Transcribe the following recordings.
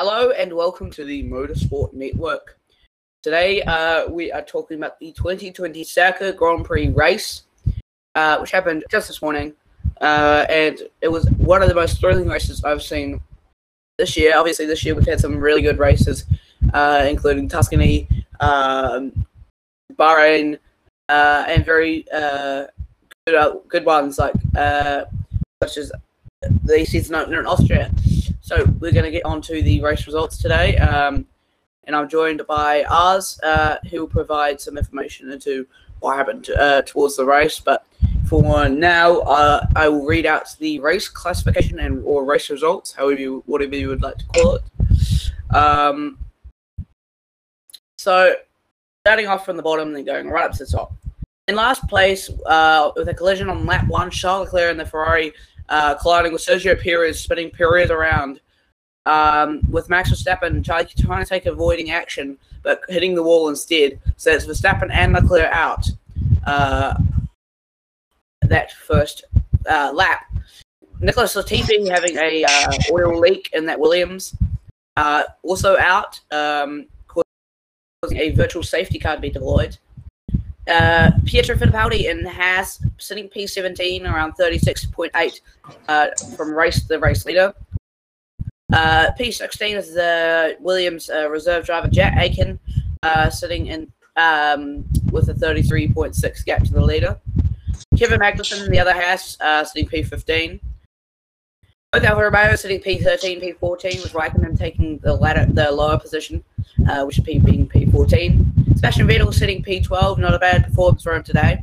Hello and welcome to the Motorsport Network. Today uh, we are talking about the 2020 Sakhir Grand Prix race, uh, which happened just this morning, uh, and it was one of the most thrilling races I've seen this year. Obviously, this year we've had some really good races, uh, including Tuscany, um, Bahrain, uh, and very uh, good good ones like such as the season opener in Austria. So we're going to get on to the race results today. Um, and I'm joined by Oz, uh, who will provide some information into what happened uh, towards the race. But for now, uh, I will read out the race classification and or race results, however you, whatever you would like to call it. Um, so starting off from the bottom and then going right up to the top. In last place, uh, with a collision on lap one, Charles Leclerc and the Ferrari uh, colliding with Sergio Perez, spinning Perez around. Um, with Max Verstappen trying to take avoiding action, but hitting the wall instead. So it's Verstappen and Leclerc out uh, that first uh, lap. Nicholas Latifi having a uh, oil leak in that Williams. Uh, also out, um, causing a virtual safety car to be deployed. Uh, Pietro Fittipaldi in Haas sitting P17 around 36.8 uh, from race the race leader. Uh, P16 is the Williams uh, reserve driver Jack Aitken uh, sitting in um, with a 33.6 gap to the leader. Kevin Magnussen in the other Haas sitting P15. Both Alfa Romeo sitting P13, P14 with Raikkonen taking the latter, the lower position, which is P being P14. Sebastian Vettel sitting P12, not a bad performance for him today.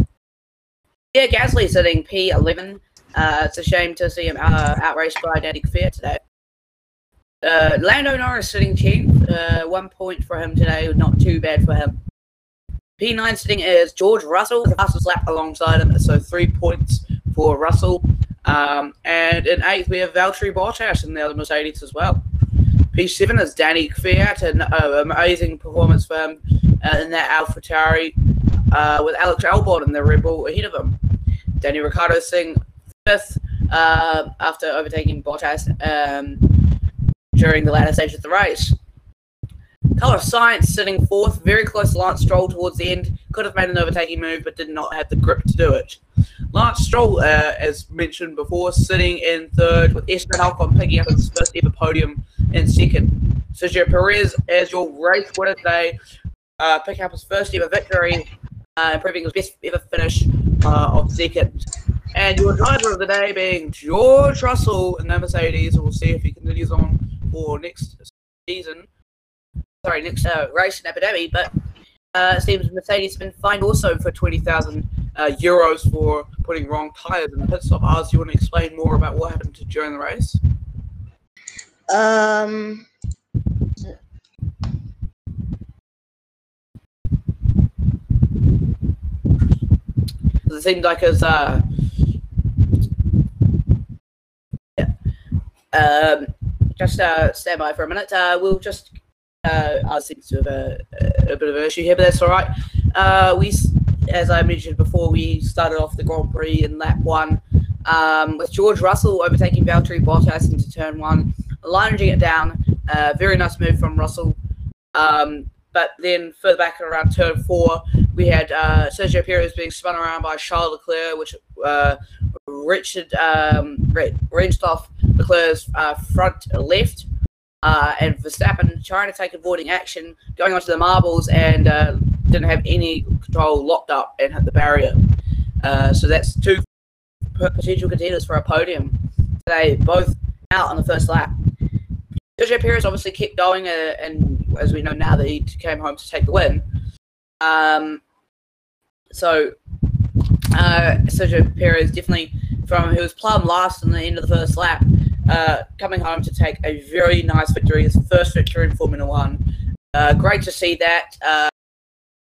Yeah, Gasly sitting P11. Uh, it's a shame to see him uh, outraced by Danny Kvyat today. Uh, Lando Norris sitting 10th. Uh, one point for him today, not too bad for him. P9 sitting is George Russell, the fastest lap alongside him, so three points for Russell. Um, and in eighth, we have Valtteri Bottas in the other Mercedes as well. P7 is Danny Kvyat, an uh, amazing performance for him uh, in that AlphaTauri, uh, with Alex Albon in the Red Bull ahead of him. Danny Ricciardo sitting fifth uh, after overtaking Bottas um, during the latter stage of the race. Carlos Sainz sitting fourth, very close to Lance Stroll towards the end. Could have made an overtaking move, but did not have the grip to do it. Lance Stroll, uh, as mentioned before, sitting in third, with Esteban Ocon picking up his first ever podium in second. Sergio Perez, as your race winner today, uh, picking up his first ever victory, uh, improving his best ever finish uh, of second. And your driver of the day being George Russell in the Mercedes. We'll see if he continues on for next season. Sorry, next uh, race in Abu Dhabi. But uh, it seems Mercedes has been fined also for 20,000 uh, euros for putting wrong tyres in the pit stop. Oz, you want to explain more about what happened during the race? Um. It seemed like as uh, yeah. Um, just uh, stand by for a minute. Uh, we'll just uh, I seem to have a, a, bit of an issue here, but that's all right. Uh, we, as I mentioned before, we started off the Grand Prix in lap one um, with George Russell overtaking Valtteri Bottas into turn one, lunging it down. Uh, very nice move from Russell. Um, but then further back around turn four, we had uh, Sergio Perez being spun around by Charles Leclerc, which uh, Richard um, wrenched off Leclerc's uh, front left. Uh, and Verstappen trying to take avoiding action, going onto the marbles, and uh, didn't have any control locked up and hit the barrier. Uh, so that's two potential contenders for a podium. They both out on the first lap. Sergio Perez obviously kept going, uh, and as we know now that he came home to take the win. Um, so uh, Sergio Perez definitely from he was plumb last in the end of the first lap, uh, coming home to take a very nice victory, his first victory in Formula One. Uh, great to see that. Uh,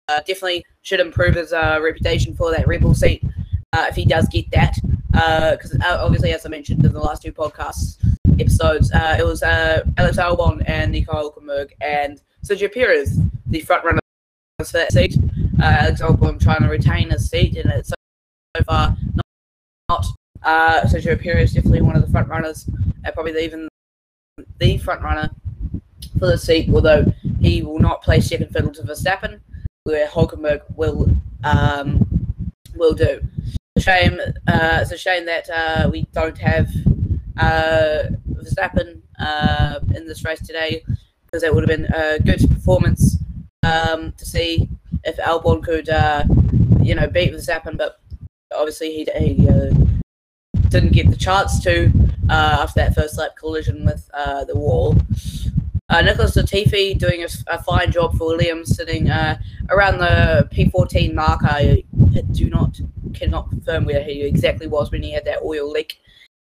uh definitely should improve his uh, reputation for that Red Bull seat uh, if he does get that. Because obviously, as I mentioned in the last two podcasts episodes, it was Alex Albon and Nico Hulkenberg and Sergio Perez, the front runners for that seat. Alex Albon trying to retain his seat, and it's so, far not, uh, Sergio Perez definitely one of the front runners, uh, probably even the front runner for the seat, although he will not play second fiddle to Verstappen, where Hulkenberg will um, will do. Shame. Uh, it's a shame that uh, we don't have uh, Verstappen uh, in this race today, because that would have been a good performance um, to see if Albon could, uh, you know, beat Verstappen. But obviously, he, he uh, didn't get the chance to uh, after that first lap collision with uh, the wall. Uh, Nicholas Latifi doing a, a, fine job for Williams, sitting uh, around the P14 mark. I do not cannot confirm where he exactly was when he had that oil leak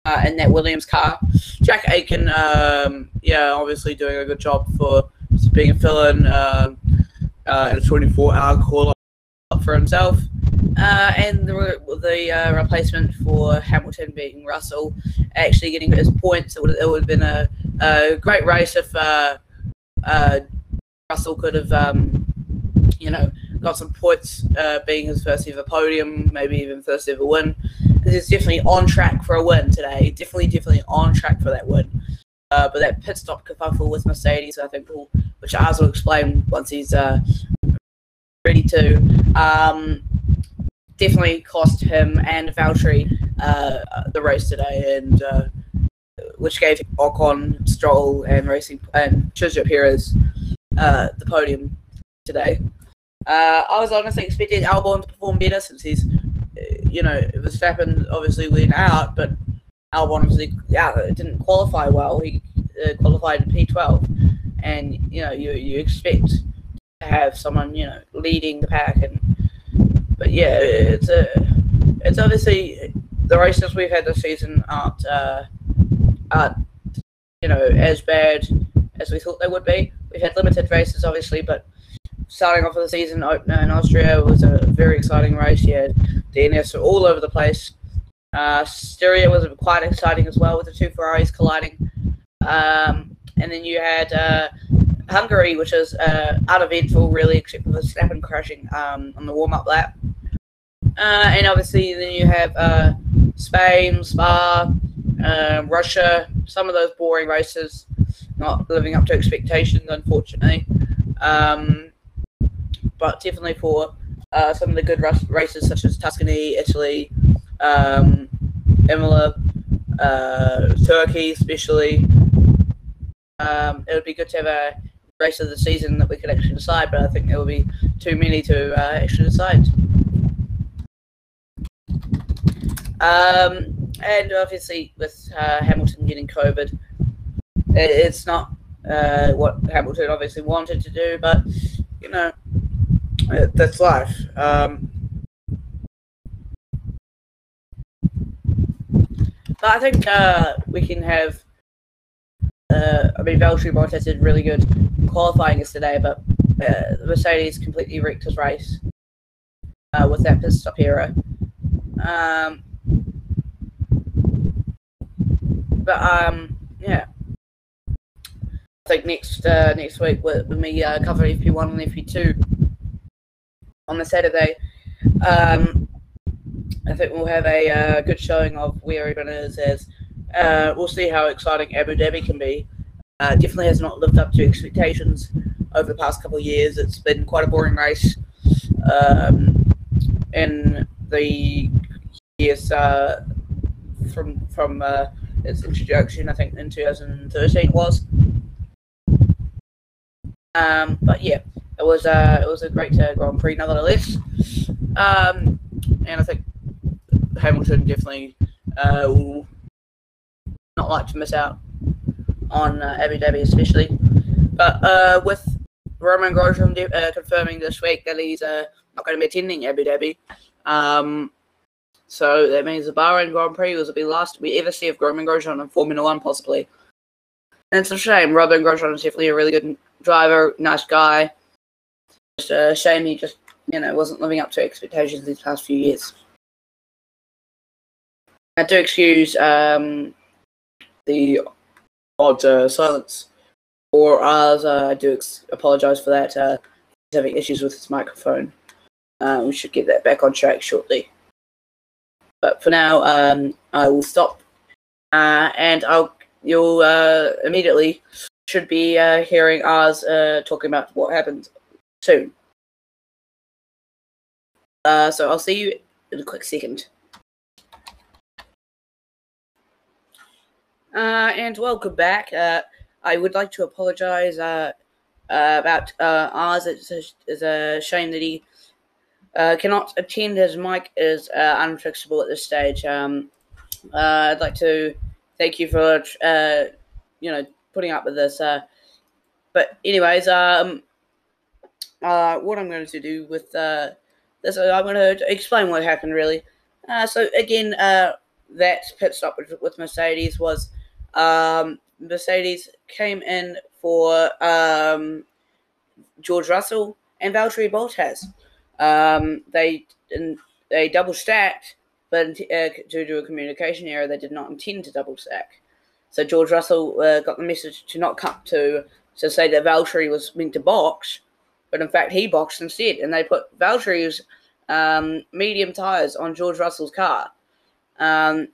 uh, in that Williams car. Jack Aitken, um, yeah, obviously doing a good job for being a fill-in um, uh, in a 24-hour call up for himself. Uh, and the, the uh, replacement for Hamilton being Russell, actually getting his points. It would, it would have been a, a great race if uh, uh Russell could have, um, you know, got some points, uh, being his first ever podium, maybe even first ever win. He's definitely on track for a win today. Definitely, definitely on track for that win. Uh, but that pit stop kerfuffle with Mercedes, I think, will, which Ars will explain once he's ready to. Um, definitely cost him and Valtteri uh, the race today, and uh, which gave Ocon, Stroll, and racing and Sergio Perez uh, the podium today. Uh, I was honestly expecting Albon to perform better since he's, you know, Verstappen obviously went out, but Albon obviously yeah, didn't qualify well. He uh, qualified in P12, and you know you you expect to have someone you know leading the pack and but yeah, it's a, it's obviously the races we've had this season aren't, uh, aren't, you know, as bad as we thought they would be. We've had limited races, obviously, but starting off with the season opener in Austria was a very exciting race. You had DNS all over the place. Uh, Styria was quite exciting as well with the two Ferraris colliding. Um, and then you had uh, Hungary, which is uh, uneventful, really, except for the Verstappen crashing um, on the warm up lap. Uh, and obviously, then you have uh, Spain, Spa, uh, Russia, some of those boring races not living up to expectations, unfortunately. Um, but definitely for uh, some of the good races, such as Tuscany, Italy, um, Imola, uh, Turkey, especially. Um, it would be good to have a race of the season that we could actually decide, but I think there will be too many to uh, actually decide. Um, and obviously, with uh, Hamilton getting COVID, it's not uh, what Hamilton obviously wanted to do, but you know, that's life. Um, but I think uh, we can have. Uh, I mean, Valtteri Bottas did really good qualifying yesterday, but uh, Mercedes completely wrecked his race uh, with that pit stop error. Um, but um, yeah. I think next uh, next week with me uh, cover FP1 and FP2 on the Saturday, um, I think we'll have a uh, good showing of where everyone is. As uh, we'll see how exciting Abu Dhabi can be. Uh, definitely has not lived up to expectations over the past couple of years. It's been quite a boring race. Um, in the years uh, from from uh, its introduction, I think in 2013 was. Um, but yeah, it was uh, it was a great uh, Grand Prix nonetheless. Um, and I think Hamilton definitely uh, will not like to miss out on uh, Abu Dhabi, especially. But uh, with Romain Grosjean uh, confirming this week that he's uh, not going to be attending Abu Dhabi, um, so that means the Bahrain Grand Prix will be the last we ever see of Romain Grosjean in Formula One, possibly. And it's a shame. Romain Grosjean is definitely a really good driver, nice guy. Just a shame he just, you know, wasn't living up to expectations these past few years. I do excuse um, the odd uh, silence or as Uh, I do ex- apologize for that. Uh, he's having issues with his microphone. Uh, we should get that back on track shortly. But for now, um, I will stop, uh, and I'll you'll uh, immediately should be uh, hearing uh, talking about what happened soon. So I'll see you in a quick second. Uh, and welcome back. Uh, I would like to apologize uh, uh, about uh, ours. It's a, it's a shame that he uh, cannot attend. His mic is unfixable at this stage. Um, I'd like to thank you for you know putting up with this. But anyways, um, what I'm going to do with this, I'm going to explain what happened really. So again, that pit stop with Mercedes was um, Mercedes came in for um, George Russell and Valtteri Bottas. Um, they they double stacked, but uh, due to a communication error, they did not intend to double stack. So George Russell uh, got the message to not come to to say that Valtteri was meant to box, but in fact he boxed instead, and they put Valtteri's um, medium tires on George Russell's car. Um,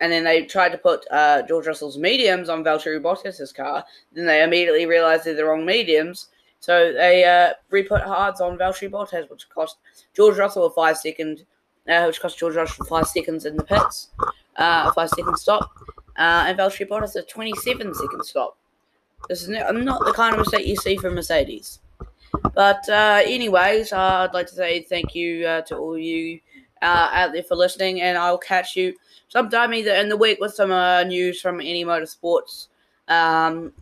and then they tried to put uh, George Russell's mediums on Valtteri Bottas's car. Then they immediately realized they're the wrong mediums, so they uh, re-put hards on Valtteri Bottas, which cost George Russell a five second, uh, which cost George Russell five seconds in the pits, uh, a five second stop, uh, and Valtteri Bottas a 27 second stop. This is not the kind of mistake you see from Mercedes. But uh, anyways, I'd like to say thank you uh, to all you uh, out there for listening, and I'll catch you sometime either in the week with some uh, news from any motorsports, um,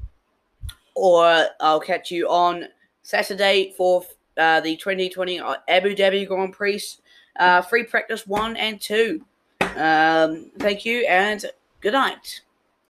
or I'll catch you on Saturday for uh, the 2020 Abu Dhabi Grand Prix free practice one and two. Um, thank you and good night.